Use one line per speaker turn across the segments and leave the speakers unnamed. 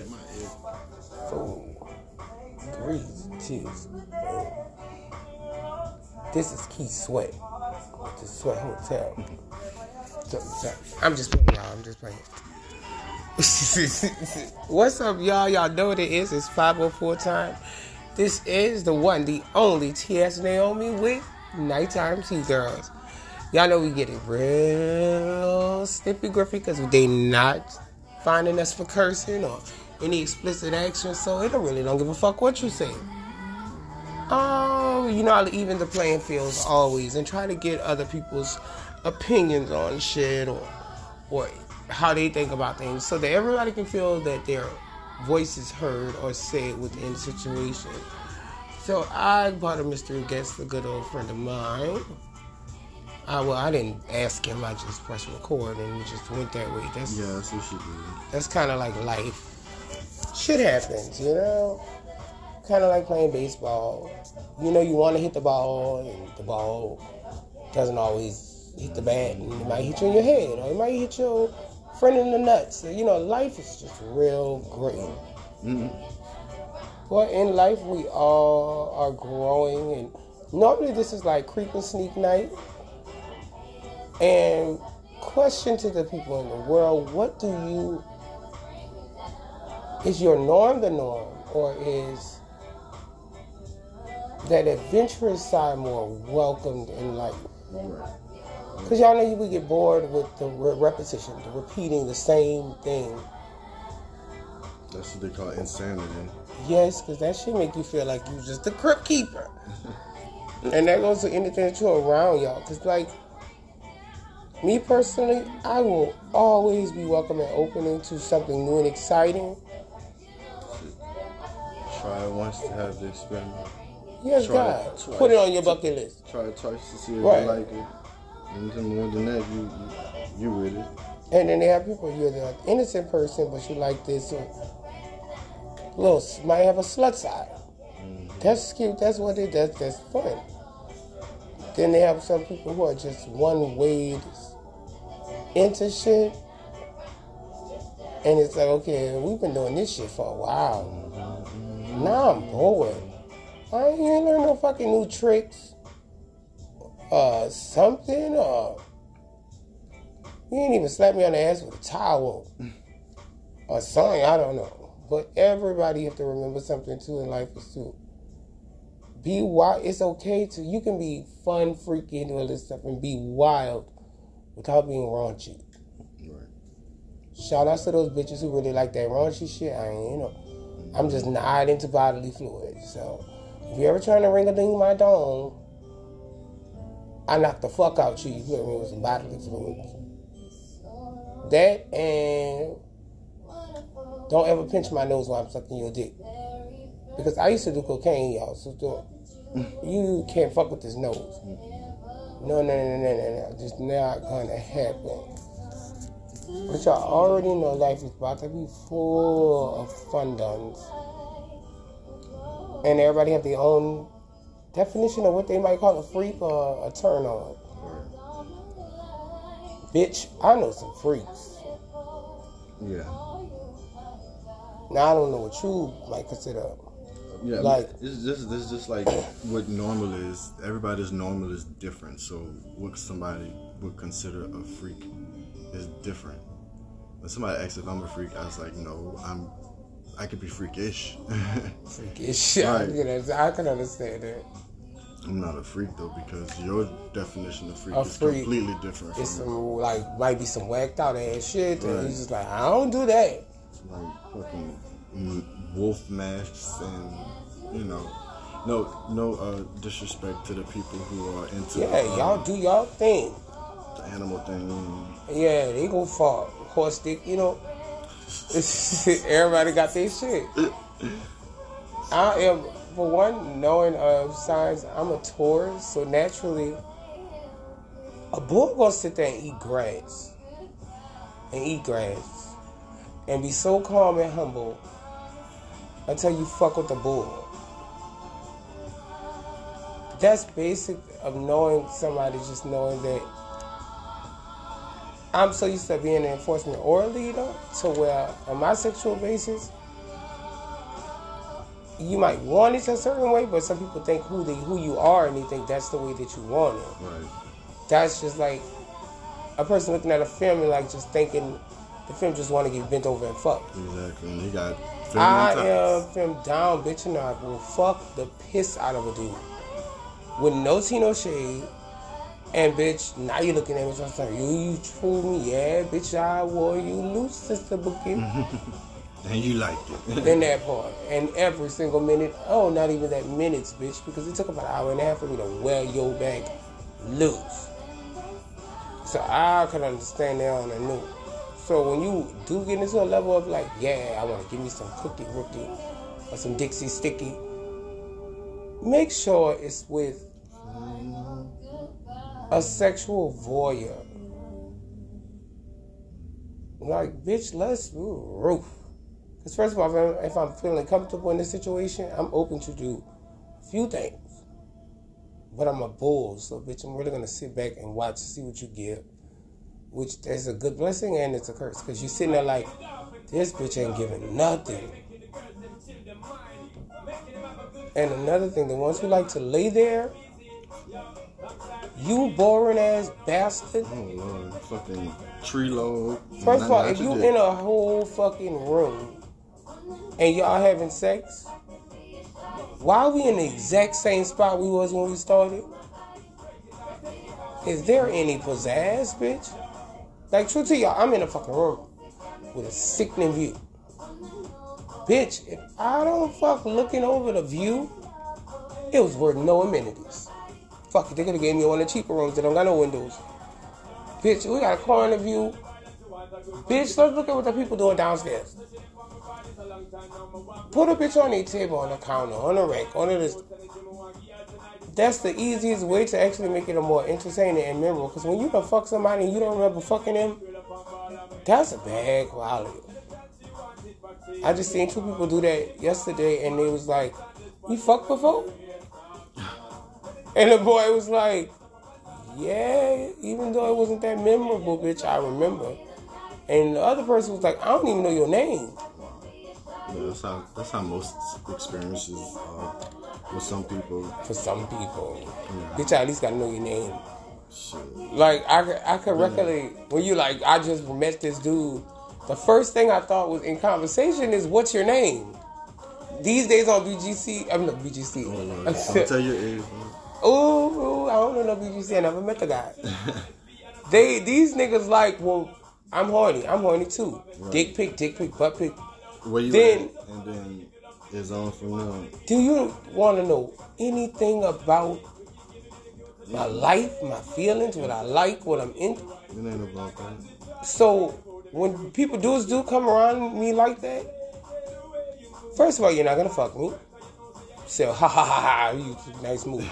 Get my head.
Four, three, two. This is Keith Sweat. The Sweat Hotel. So, so, I'm just playing, y'all. I'm just playing. What's up, y'all? Y'all know what it is. It's 504 time. This is the one, the only T.S. Naomi with Nighttime Tea Girls. Y'all know we get it real snippy griffy because they not finding us for cursing or any explicit action, so it really don't give a fuck what you say. Oh, you know, I even the playing fields always and try to get other people's opinions on shit or or how they think about things so that everybody can feel that their voice is heard or said within the situation. So I brought a mystery guest, a good old friend of mine. Uh, well, I didn't ask him. I just pressed record and it just went that way. That's
Yeah, that's what she did.
that's kind of like life. Shit happens, you know. Kind of like playing baseball. You know, you want to hit the ball, and the ball doesn't always hit the bat, and it might hit you in your head, or it might hit your friend in the nuts. You know, life is just real great.
Mm-hmm.
But in life, we all are growing, and normally this is like creep and sneak night. And question to the people in the world: What do you is your norm the norm, or is that adventurous side more welcomed in life? Because y'all know you would get bored with the re- repetition, the repeating the same thing.
That's what they call insanity.
Yes, because that shit make you feel like you just a crypt keeper. and that goes to anything that you're around, y'all. Because, like, me personally, I will always be welcome and opening to something new and exciting.
It once to have the experiment.
Yes,
Try
God. Put it on your bucket list.
Try it twice to see if
Right.
you like it. And then more than that, you you, you with it.
And then they have people, you're the innocent person, but you like this. Little, might have a slut side. Mm-hmm. That's cute. That's what it does. That's fun. Then they have some people who are just one way into shit. And it's like, okay, we've been doing this shit for a while. Now I'm bored. I ain't learn no fucking new tricks. Uh, something, uh, you ain't even slap me on the ass with a towel or something. I don't know. But everybody have to remember something too in life is to be wild. It's okay to you can be fun, freaky, and all this stuff and be wild without being raunchy.
Right.
Shout out to those bitches who really like that raunchy shit. I ain't, you know, I'm just not into bodily fluids. So if you're ever trying to ring a ding my dong, I knock the fuck out you. You feel me with some bodily fluids. That and don't ever pinch my nose while I'm sucking your dick. Because I used to do cocaine, y'all. So you can't fuck with this nose. No, no, no, no, no, no. Just not gonna happen. But y'all already know life is about to be full of fun duns. And everybody have their own definition of what they might call a freak or a turn on. Bitch, I know some freaks.
Yeah.
Now I don't know what you might consider.
Yeah,
Like-
it's just this is just like what normal is. Everybody's normal is different. So what somebody would consider a freak is different. When somebody asks if I'm a freak, I was like, no, I'm. I could be freakish.
Freakish. I,
Right.
can, I can understand that.
I'm not a freak though because your definition of freak
A
is
freak
completely different
It's some like might be some whacked out ass shit. And
Right.
he's just like, I don't do that.
like fucking wolf masks and you know, no no uh, disrespect to the people who are into
Yeah,
uh,
y'all do y'all thing.
The animal thing.
Yeah, they go for horse dick, you know. Everybody got their shit. I am, for one, knowing of signs, I'm a Taurus, so naturally, a bull gonna sit there and eat grass. And eat grass. And be so calm and humble until you fuck with the bull. That's basic of knowing somebody, just knowing that I'm so used to being an enforcement or a leader to where on my sexual basis, you might want it a certain way, but some people think who they who you are and they think that's the way that you want it.
Right.
That's just like a person looking at a film and like just thinking the film just want to get bent over and fucked.
Exactly. And he got.
I am film down, bitch, and I will fuck the piss out of a dude with no tea, no shade. And bitch, now you're looking at me, so I'm like, you, you fooled me, yeah, bitch, I wore you loose, sister Bookie.
And you liked it.
in that part. And every single minute, oh, not even that minutes, bitch, because it took about an hour and a half for me to wear your back loose. So I could understand that on a new. So when you do get into a level of like, yeah, I want to give me some cookie rookie or some Dixie sticky, make sure it's with a sexual voyeur. Like, bitch, let's roof. Because first of all, if I'm, if I'm feeling comfortable in this situation, I'm open to do a few things. But I'm a bull, so bitch, I'm really gonna sit back and watch, see what you give. Which is a good blessing and it's a curse. Because you're sitting there like, this bitch ain't giving nothing. And another thing, the ones who like to lay there, you boring ass bastard.
Oh lord, fucking tree load.
First of all, if you in a whole fucking room and y'all having sex, why are we in the exact same spot we was when we started? Is there any pizzazz, bitch? Like, true to y'all, I'm in a fucking room with a sickening view. Bitch, if I don't fuck looking over the view, it was worth no amenities. Fuck it, they could have gave me one of the cheaper rooms that don't got no windows. Bitch, we got a corner view. Bitch, let's look at what the people doing downstairs. Put a bitch on a table, on a counter, on a rack, on this. That's the easiest way to actually make it a more entertaining and memorable. Because when you fuck somebody and you don't remember fucking them, that's a bad quality. I just seen two people do that yesterday, and they was like, "We fucked before," and the boy was like, "Yeah, even though it wasn't that memorable, bitch, I remember." And the other person was like, "I don't even know your name."
Yeah, that's how that's how most experiences are with some people.
For some people, bitch, I at least gotta know your name.
Shit.
Like I I could recollect when you like, I just met this dude. The first thing I thought was in conversation is, "What's your name?" These days on BGC, I'm not BGC.
Oh, gonna tell you age. man.
Ooh, I don't know no BGC. I never met the guy. they these niggas like, well, I'm horny. I'm horny too. Dick pic, dick pic, butt pic.
Where you
Then-
at? And then it's on from there.
Do you want to know anything about my life, my feelings, what I like, what I'm into?
It ain't about that.
So when people dudes do come around me like that, first of all, you're not gonna fuck me. So ha ha ha ha, you nice move.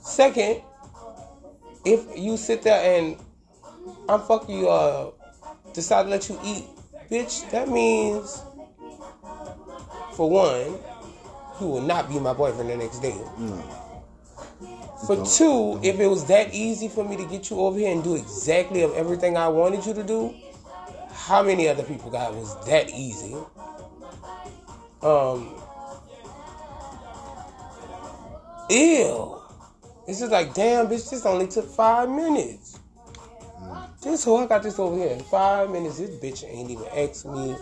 Second, if you sit there and I'm fucking you, uh, decide to let you eat, bitch, that means, for one, you will not be my boyfriend the next day.
No.
For two, if it was that easy for me to get you over here and do exactly of everything I wanted you to do, how many other people got it was that easy? Um, ew. It's just like, damn, bitch, this only took five minutes. This whole I got this over here in five minutes. This bitch ain't even asked me.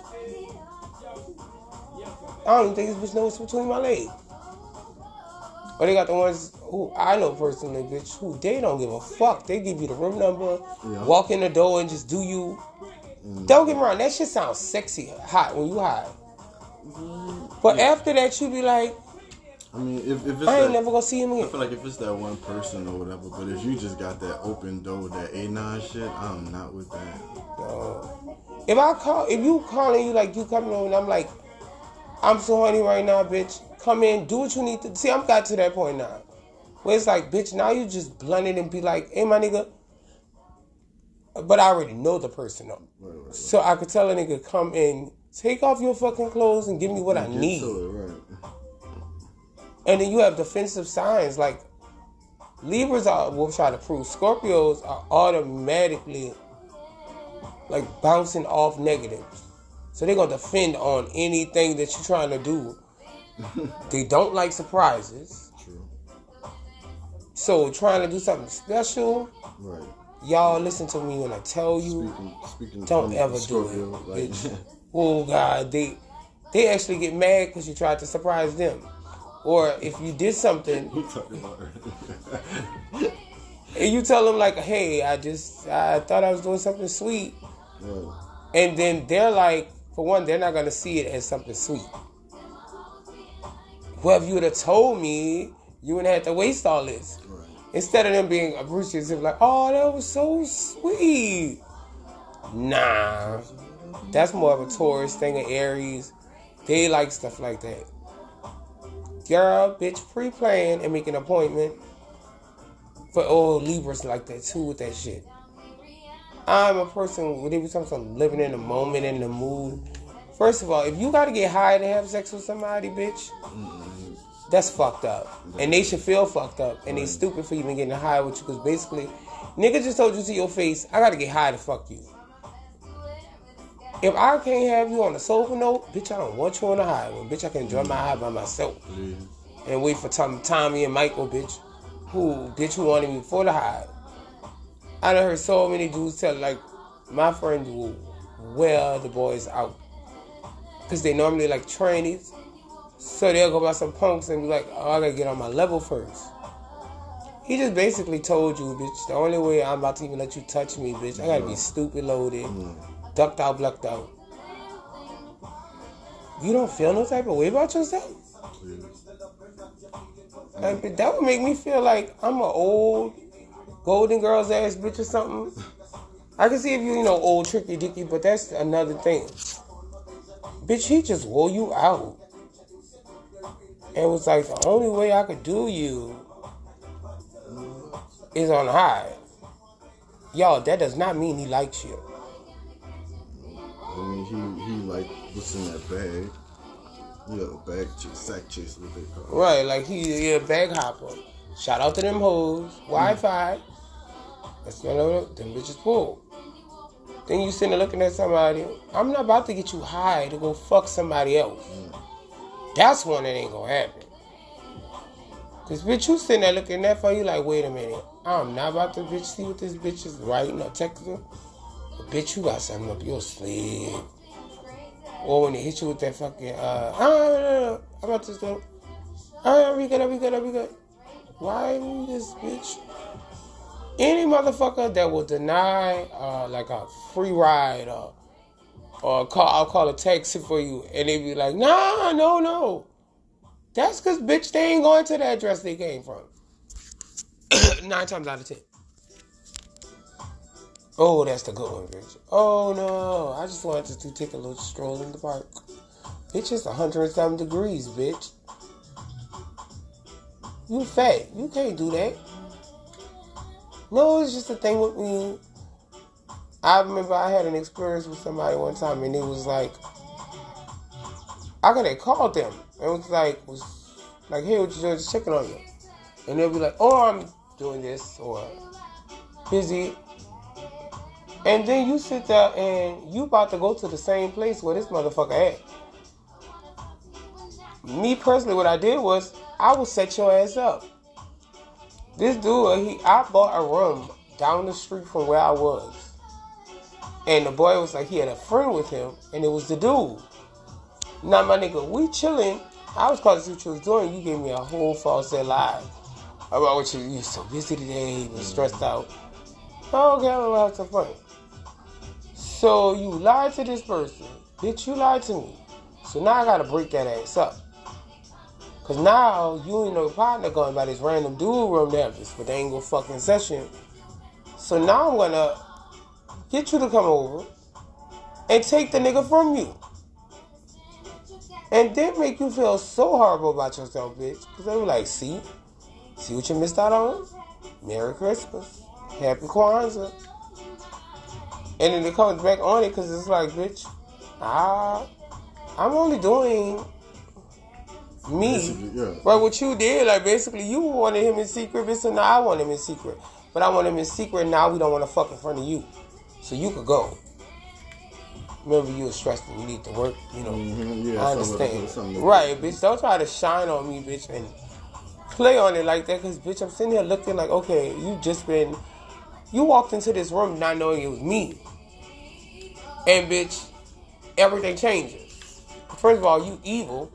I don't even think this bitch knows what's between my legs. Or they got the ones who I know personally, bitch, who they don't give a fuck. They give you the room number,
Yeah.
walk in the door and just do you. Mm. Don't get me wrong, that shit sounds sexy, hot when you hot. But after that, you be like,
I mean, if, if it's
I ain't
that,
never gonna see him again.
I feel like if it's that one person or whatever, but if you just got that open door, that A9 shit, I'm not with that.
Uh, if I call, if you calling you like you coming over, and I'm like, I'm so horny right now, bitch. Come in, do what you need to. See, I'm got to that point now, where it's like, bitch, now you just blunt it and be like, hey, my nigga. But I already know the person though,
Right, right, right.
so I could tell a nigga come in, take off your fucking clothes and give me what I need.
To it, right.
And then you have defensive signs like Libras are will try to prove Scorpios are automatically like bouncing off negatives. So they're gonna defend on anything that you're trying to do. they don't like surprises.
True.
So trying to do something special,
Right.
y'all listen to me when I tell you.
Speaking, speaking
Don't ever do it.
like,
bitch. oh God, they they actually get mad because you tried to surprise them, or if you did something
we talking about
and you tell them like, "Hey, I just I thought I was doing something sweet,"
right.
and then they're like, for one, they're not gonna see it as something sweet. Well, if you would have told me, you wouldn't have to waste all this.
Right.
Instead of them being appreciative, like, "Oh, that was so sweet." Nah, that's more of a Taurus thing, of Aries. They like stuff like that. Girl, bitch, pre-plan and make an appointment. For oh, Libras like that too with that shit. I'm a person when they be about living in the moment, in the mood. First of all, if you gotta get high to have sex with somebody, bitch, that's fucked up. And they should feel fucked up. And they stupid for even getting high with you because basically, nigga just told you to your face, I gotta get high to fuck you. If I can't have you on a sofa note, bitch, I don't want you on a high one. Bitch, I can enjoy my high by myself. And wait for Tom, Tommy and Michael, bitch, who bitch who wanted me for the high. I done heard so many dudes tell like my friends will wear the boys out. Cause they normally like trainees. So they'll go by some punks and be like, oh, I gotta get on my level first. He just basically told you, bitch, the only way I'm about to even let you touch me, bitch, I gotta be stupid loaded, ducked out, blucked out. You don't feel no type of way about yourself? Like, that would make me feel like I'm an old Golden Girls ass bitch or something. I can see if you, you know, old tricky dicky, but that's another thing. Bitch, he just wore you out. And was like, the only way I could do you is on high. Y'all, that does not mean he likes you.
I mean, he he like what's in that bag. You know, bag chase, sack chase, what they call.
Right, like he, a bag hopper. Shout out to them hoes. Hmm. Wi-Fi. That's not what them bitches pull. Then you sitting there looking at somebody. I'm not about to get you high to go fuck somebody else. Hmm. That's one that ain't gonna happen. Cause bitch, you sitting there looking at for you like, wait a minute. I'm not about to bitch see what this bitch is writing or texting. Bitch, you got something up your sleeve. Or when they hit you with that fucking uh, ah, I'm about to go. Alright, we good, ah, we good, ah, we good. Why this bitch? Any motherfucker that will deny uh, like a free ride or or call I'll call a taxi for you and they be like, nah, no, no. That's cause bitch they ain't going to the address they came from. Nine times out of ten. Oh, that's the good one, bitch. Oh no, I just wanted to take a little stroll in the park. Bitch, it's 107 degrees, bitch. You fat. You can't do that. No, it's just a thing with me. I remember I had an experience with somebody one time, and it was like, I could have called them. It was like, was like, hey, what you doing? Just checking on you. And they'll be like, oh, I'm doing this or busy. And then you sit there and you about to go to the same place where this motherfucker at. Me personally, what I did was I would set your ass up. This dude, he I bought a room down the street from where I was. And the boy was like, he had a friend with him, and it was the dude. Now, my nigga, we chilling. I was calling to see what you was doing. You gave me a whole false lie about what you, you so busy today, you stressed out. Oh, okay, I'm gonna have some fun. So you lied to this person. Bitch, you lied to me. So now I gotta break that ass up. Cause now you and your partner going by this random dude room to have this angle fucking session. So now I'm gonna get you to come over and take the nigga from you. And then make you feel so horrible about yourself, bitch. Cause they were like, see? See what you missed out on? Merry Christmas. Happy Kwanzaa. And then it comes back on it because it's like, bitch, I, I'm only doing me.
Basically, yeah.
But what you did, like basically you wanted him in secret, bitch, so now I want him in secret. But I want him in secret, now we don't want to fuck in front of you. So you could go. remember you were stressed and you need to work. You know,
Mhm, yeah,
I understand.
something
right, bitch. Don't try to shine on me, bitch, and play on it like that. Cause bitch, I'm sitting here looking like, okay, you just been, you walked into this room not knowing it was me, and bitch, everything changes. First of all, you evil.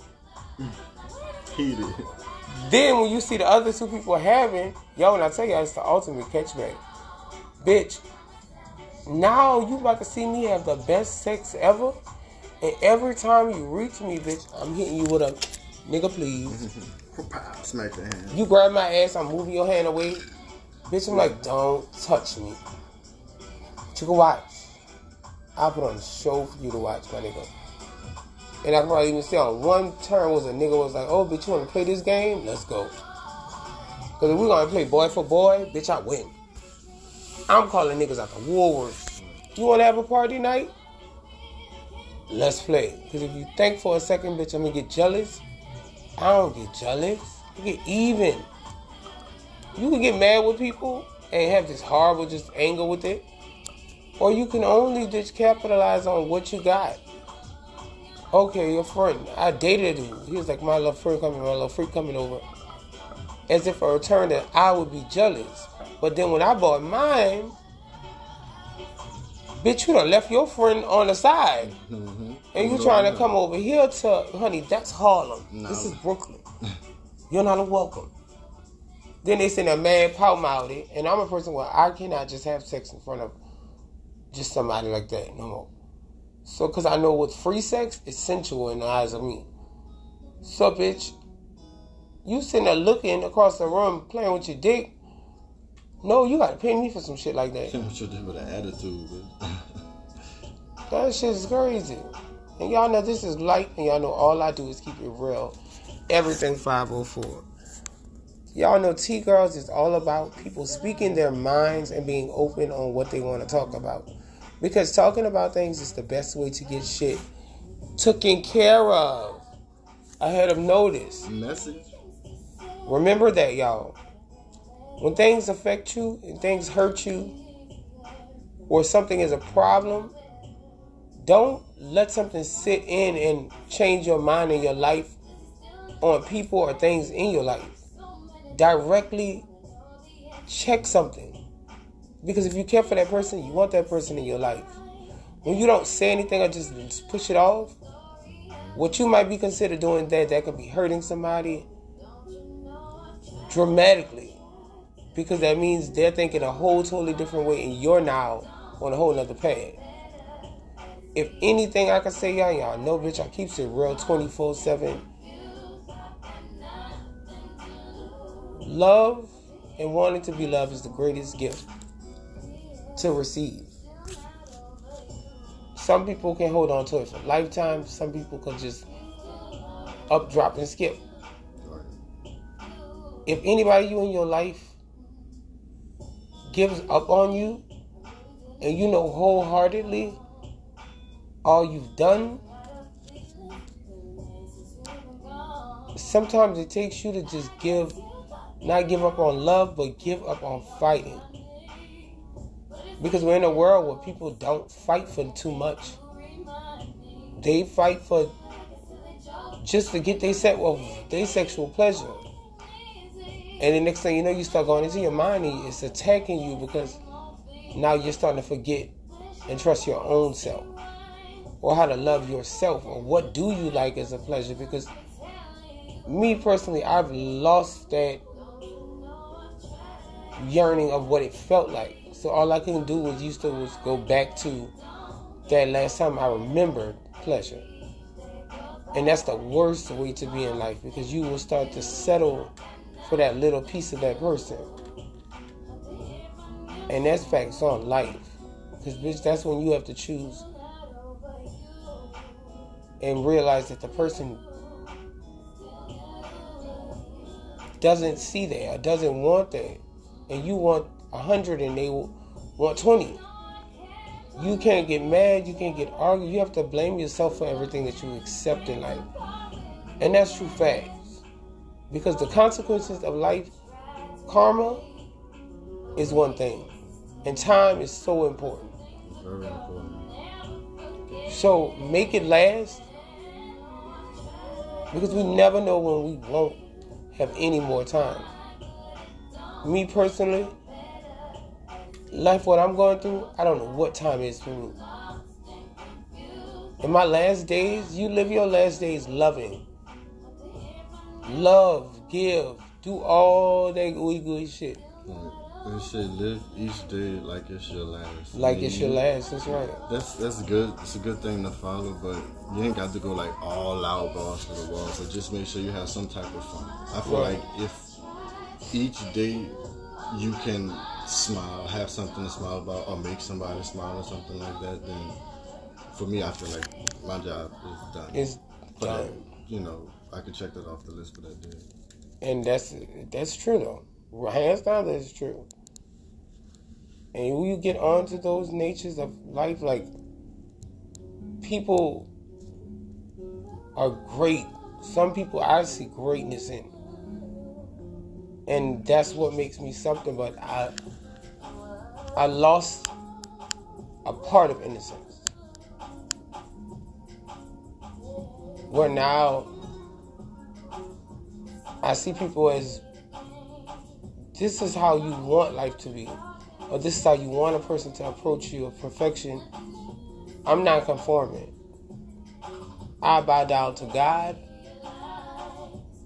Heated.
Then when you see the other two people having, yo, when I tell you, it's the ultimate catchback. Bitch, now you about to see me have the best sex ever, and every time you reach me, bitch, I'm hitting you with a nigga, please.
Smack the hand.
You grab my ass, I'm moving your hand away. Bitch, I'm like, don't touch me. You can watch. I'll put on a show for you to watch, my nigga. And I probably even say on one turn was a nigga was like, oh, bitch, you want to play this game? Let's go. Because if we're going to play boy for boy, bitch, I win. I'm calling niggas out the woolworths. You want to have a party night? Let's play. Because if you think for a second, bitch, I'm going to get jealous, I don't get jealous. I get even. You can get mad with people and have this horrible just anger with it. Or you can only just capitalize on what you got. Okay, your friend. I dated a dude. He was like, my little friend coming, my little freak coming over. As if a return that I would be jealous. But then when I bought mine, bitch, you done left your friend on the side. Mm-hmm. And you trying to come over here to, honey, that's Harlem. This is Brooklyn. You're not welcome. Then they send a mad pout mouthy, and I'm a person where I cannot just have sex in front of just somebody like that no more. So, because I know with free sex, it's sensual in the eyes of me. So, bitch, you sitting there looking across the room playing with your dick. No, you gotta pay me for some shit like that.
What you with an attitude.
That shit is crazy. And y'all know this is light, and y'all know all I do is keep it real. Everything 504. Y'all know T Girls is all about people speaking their minds and being open on what they want to talk about. Because talking about things is the best way to get shit taken care of. Ahead of notice.
Message.
Remember that, y'all. When things affect you and things hurt you, or something is a problem, don't let something sit in and change your mind in your life on people or things in your life. Directly check something. Because if you care for that person, you want that person in your life. When you don't say anything or just, push it off, what you might be considered doing that that could be hurting somebody dramatically because that means they're thinking a whole totally different way and you're now on a whole nother path. If anything I can say, y'all, y'all know, bitch, I keeps it real 24 7. Love and wanting to be loved is the greatest gift to receive. Some people can hold on to it. For a lifetime, some people can just up, drop, and skip. If anybody you in your life gives up on you and you know wholeheartedly all you've done sometimes it takes you to just give not give up on love but give up on fighting because we're in a world where people don't fight for too much. They fight for just to get their set of their sexual pleasure. And the next thing you know, you start going into your mind it's attacking you because now you're starting to forget and trust your own self or how to love yourself or what do you like as a pleasure. Because me personally I've lost that yearning of what it felt like so all I can do was used to was go back to that last time I remembered pleasure and that's the worst way to be in life because you will start to settle for that little piece of that person. And that's facts on life. Because, bitch, that's when you have to choose and realize that the person doesn't see that or doesn't want that. And you want a hundred and they want 20. You can't get mad, you can't get argued. You have to blame yourself for everything that you accept in life. And that's true facts. Because the consequences of life, karma is one thing, and time is so important.
Very important.
So make it last because we never know when we won't have any more time. Me personally, life what I'm going through, I don't know what time is for me. In my last days, you live your last days loving. Love, give, do all that gooey gooey shit.
Like, they say live each day like it's your last.
Like it's your
mm-hmm.
last, that's right.
That's that's good. It's a good thing to follow, but you ain't got to go like all out balls to the wall. So just make sure you have some type of fun. I feel
Right.
like if each day you can smile, have something to smile about, or make somebody smile or something like that, then for me, I feel like my job is done.
It's
But, uh,
done.
you know, I could check that off the list for that day.
And that's that's true though. Hands down, that's true. And when you get onto those natures of life, like people are great. Some people I see greatness in, and that's what makes me something. But I, I lost a part of innocence. Where now I see people as this is how you want life to be, or this is how you want a person to approach you of perfection. I'm not conforming. I bow down to God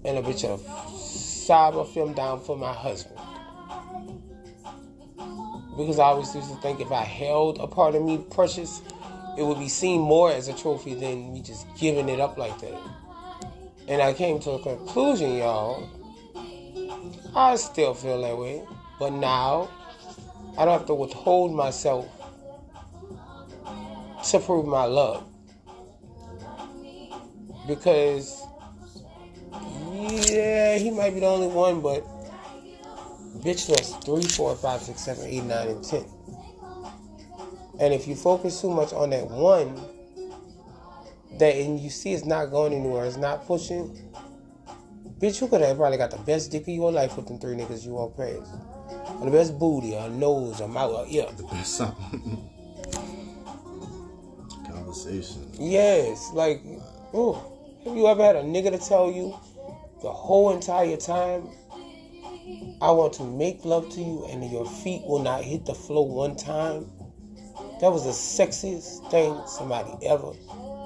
and a bitch of cyber film down for my husband. Because I always used to think if I held a part of me precious, it would be seen more as a trophy than me just giving it up like that. And I came to a conclusion, y'all. I still feel that way. But now, I don't have to withhold myself to prove my love. Because, yeah, he might be the only one, but bitch does 3, 4, 5, 6, 7, 8, 9, and 10. And if you focus too much on that one, that and you see it's not going anywhere, it's not pushing. Bitch, you could have probably got the best dick of your life with them three niggas you all past. Or the best booty, or nose, or mouth, or ear.
The best something. Conversation.
Yes, like, ooh. Have you ever had a nigga to tell you the whole entire time, I want to make love to you and your feet will not hit the floor one time? That was the sexiest thing somebody ever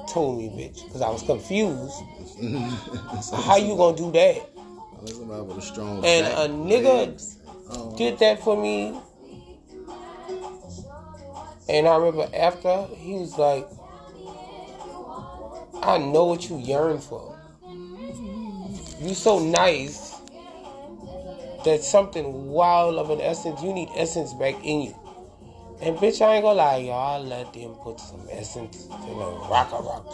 told me, bitch. Because I was confused. How you gonna do that?
A strong
And a nigga.
Oh,
did that for me. And I remember after he was like, I know what you yearn for. You so nice that something wild of an essence, you need essence back in you. And bitch, I ain't gonna lie, y'all. I let them put some essence in a rock a rock.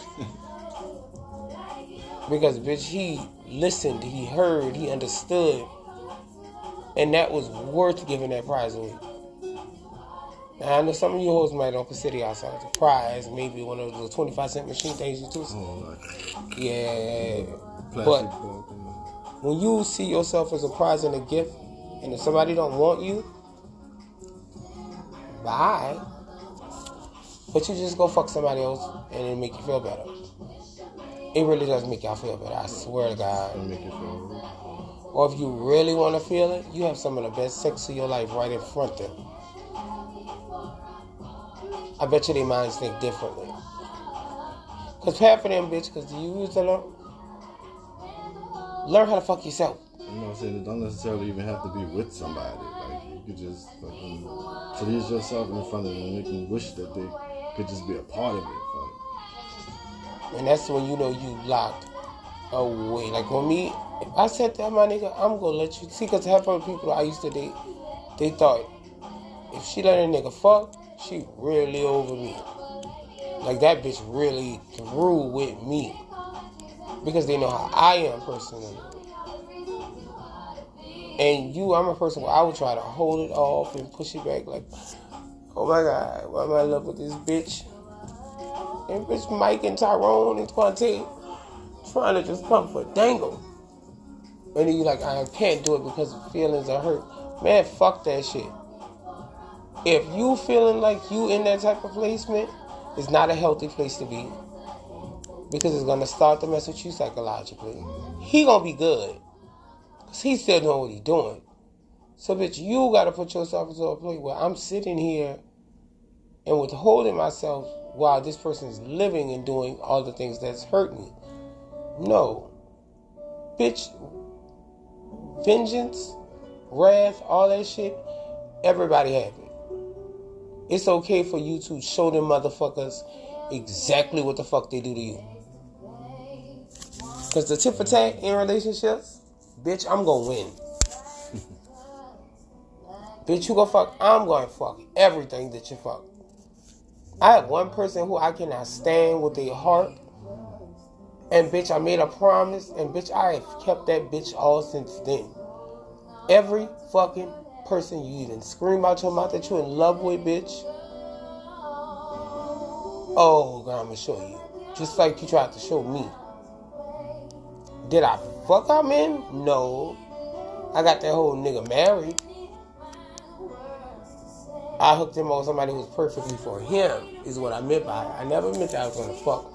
because bitch, he listened, he heard, he understood. And that was worth giving that prize away. Now, I know some of you hoes might don't consider yourself a prize, maybe one of those 25 cent machine things you do.
oh, like
Yeah.
plastic
But
ball, you know.
When you see yourself as a prize and a gift, and if somebody don't want you, bye. But you just go fuck somebody else and it make you feel better. It really does make y'all feel better. I swear to God.
And make it feel real.
Or if you really want to feel it, you have some of the best sex of your life right in front of them. I bet you their minds think differently. Cause half of them bitch, cause you used to learn, how to fuck yourself.
You know what I'm saying? It don't necessarily even have to be with somebody. Like you could just fucking please yourself in front of them and make them wish that they could just be a part of it. Fuck.
And that's when you know you locked away. Like with me, if I said that my nigga, I'm gonna let you see. Cause half of the people I used to date, they thought if she let a nigga fuck, she really over me. Like that bitch really through with me. Because they know how I am personally. And you, I'm a person where I would try to hold it off and push it back like, oh my god, why am I in love with this bitch? And bitch Mike and Tyrone and Quante trying to just come for dangle. And you like, I can't do it because feelings are hurt. Man, fuck that shit. If you feeling like you in that type of placement, it's not a healthy place to be because it's gonna start to mess with you psychologically. He gonna be good because he still know what he doing. So, bitch, you gotta put yourself into a place where I'm sitting here and withholding myself while this person is living and doing all the things that's hurt me. No, bitch, vengeance, wrath, all that shit. Everybody have it. It's okay for you to show them motherfuckers exactly what the fuck they do to you. Cause the tip for tat in relationships, bitch, I'm gonna win. bitch, you gonna fuck, I'm gonna fuck everything that you fuck. I have one person who I cannot stand with their heart. And bitch, I made a promise, and bitch, I have kept that bitch all since then. Every fucking person you even scream out your mouth that you're in love with, bitch. Oh, God, I'm gonna show you. Just like you tried to show me. Did I fuck her man? No. I got that whole nigga married. I hooked him with somebody who was perfectly for him, is what I meant by it. I never meant that I was gonna fuck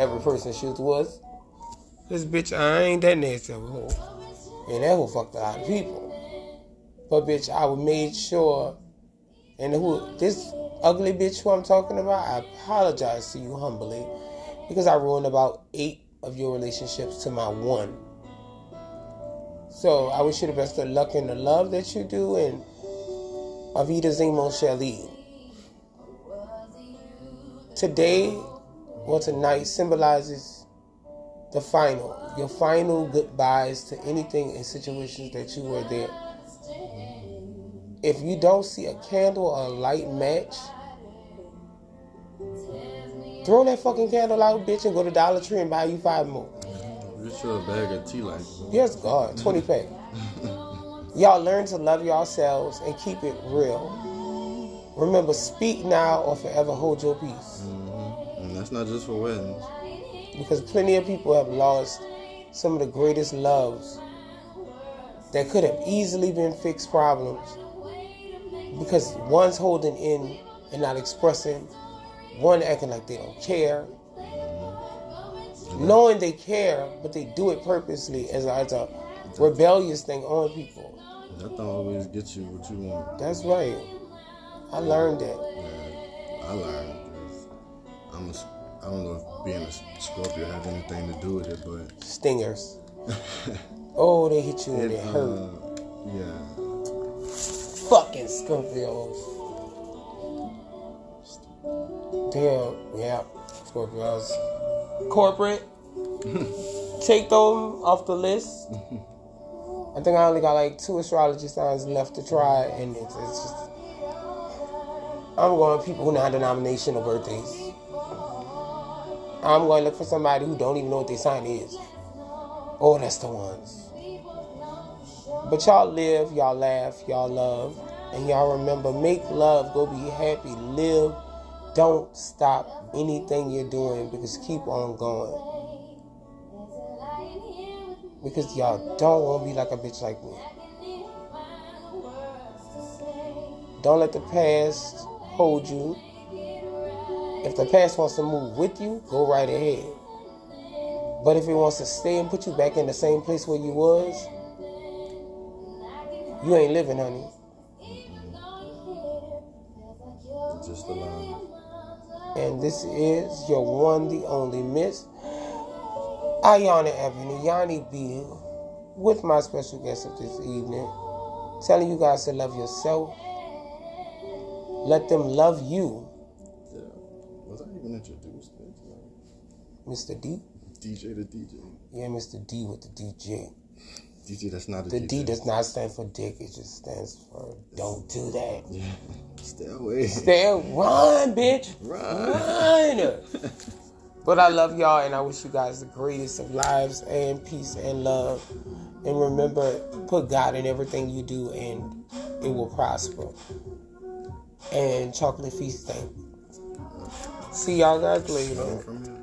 every person she was. This bitch, I ain't that nasty of a hoe. And that hoe fucked a lot of people. But bitch, I made sure, and who this ugly bitch who I'm talking about, I apologize to you humbly because I ruined about eight of your relationships to my one. So I wish you the best of luck in the love that you do, and Avita Zemo Shali. Today, or tonight, symbolizes the final, your final goodbyes to anything and situations that you were there. If you don't see a candle or a light match, throw that fucking candle out, bitch, and go to Dollar Tree and buy you five more.
Get you a bag of tea lights.
Yes, God, 20 pack. Y'all learn to love yourselves and keep it real. Remember, speak now or forever hold your peace.
Mm-hmm. And that's not just for weddings.
Because plenty of people have lost some of the greatest loves that could have easily been fixed problems because one's holding in and not expressing, one acting like they don't care, knowing they care, but they do it purposely as a, as a rebellious thing on people.
That don't always get you what you want.
That's right. I learned that.
Yeah, I learned. I'm a, I don't know if being a Scorpio have anything to do with it, but
Stingers. Oh, they hit you and
it,
it hurt.
uh, yeah.
Fucking Scorpios. Damn, yeah, Scorpios. Corporate. Take them off the list. I think I only got like two astrology signs left to try, and it's, it's just. I'm going people who non-denominational birthdays. I'm going to look for somebody who don't even know what their sign is. Oh, that's the ones. But y'all live, y'all laugh, y'all love, and y'all remember make love, go be happy, live. Don't stop anything you're doing because keep on going. Because y'all don't want to be like a bitch like me. Don't let the past hold you. If the past wants to move with you, go right ahead. But if it wants to stay and put you back in the same place where you was, you ain't living, honey.
Just allow
And this is your one, the only Miss Ayana Avenue, Yanni B, with my special guest of this evening, telling you guys to love yourself. Let them love you,
Yeah. Was I even introduced?
Mr. D.
DJ the DJ.
Yeah, Mr. D with the DJ.
DJ that's not
The. D does not stand for dick, it just stands for don't do that.
Yeah. Stay away.
Stay, run, bitch.
Run.
Run. But I love y'all and I wish you guys the greatest of lives and peace and love. And remember, put God in everything you do and it will prosper. And chocolate feasting. See y'all guys later.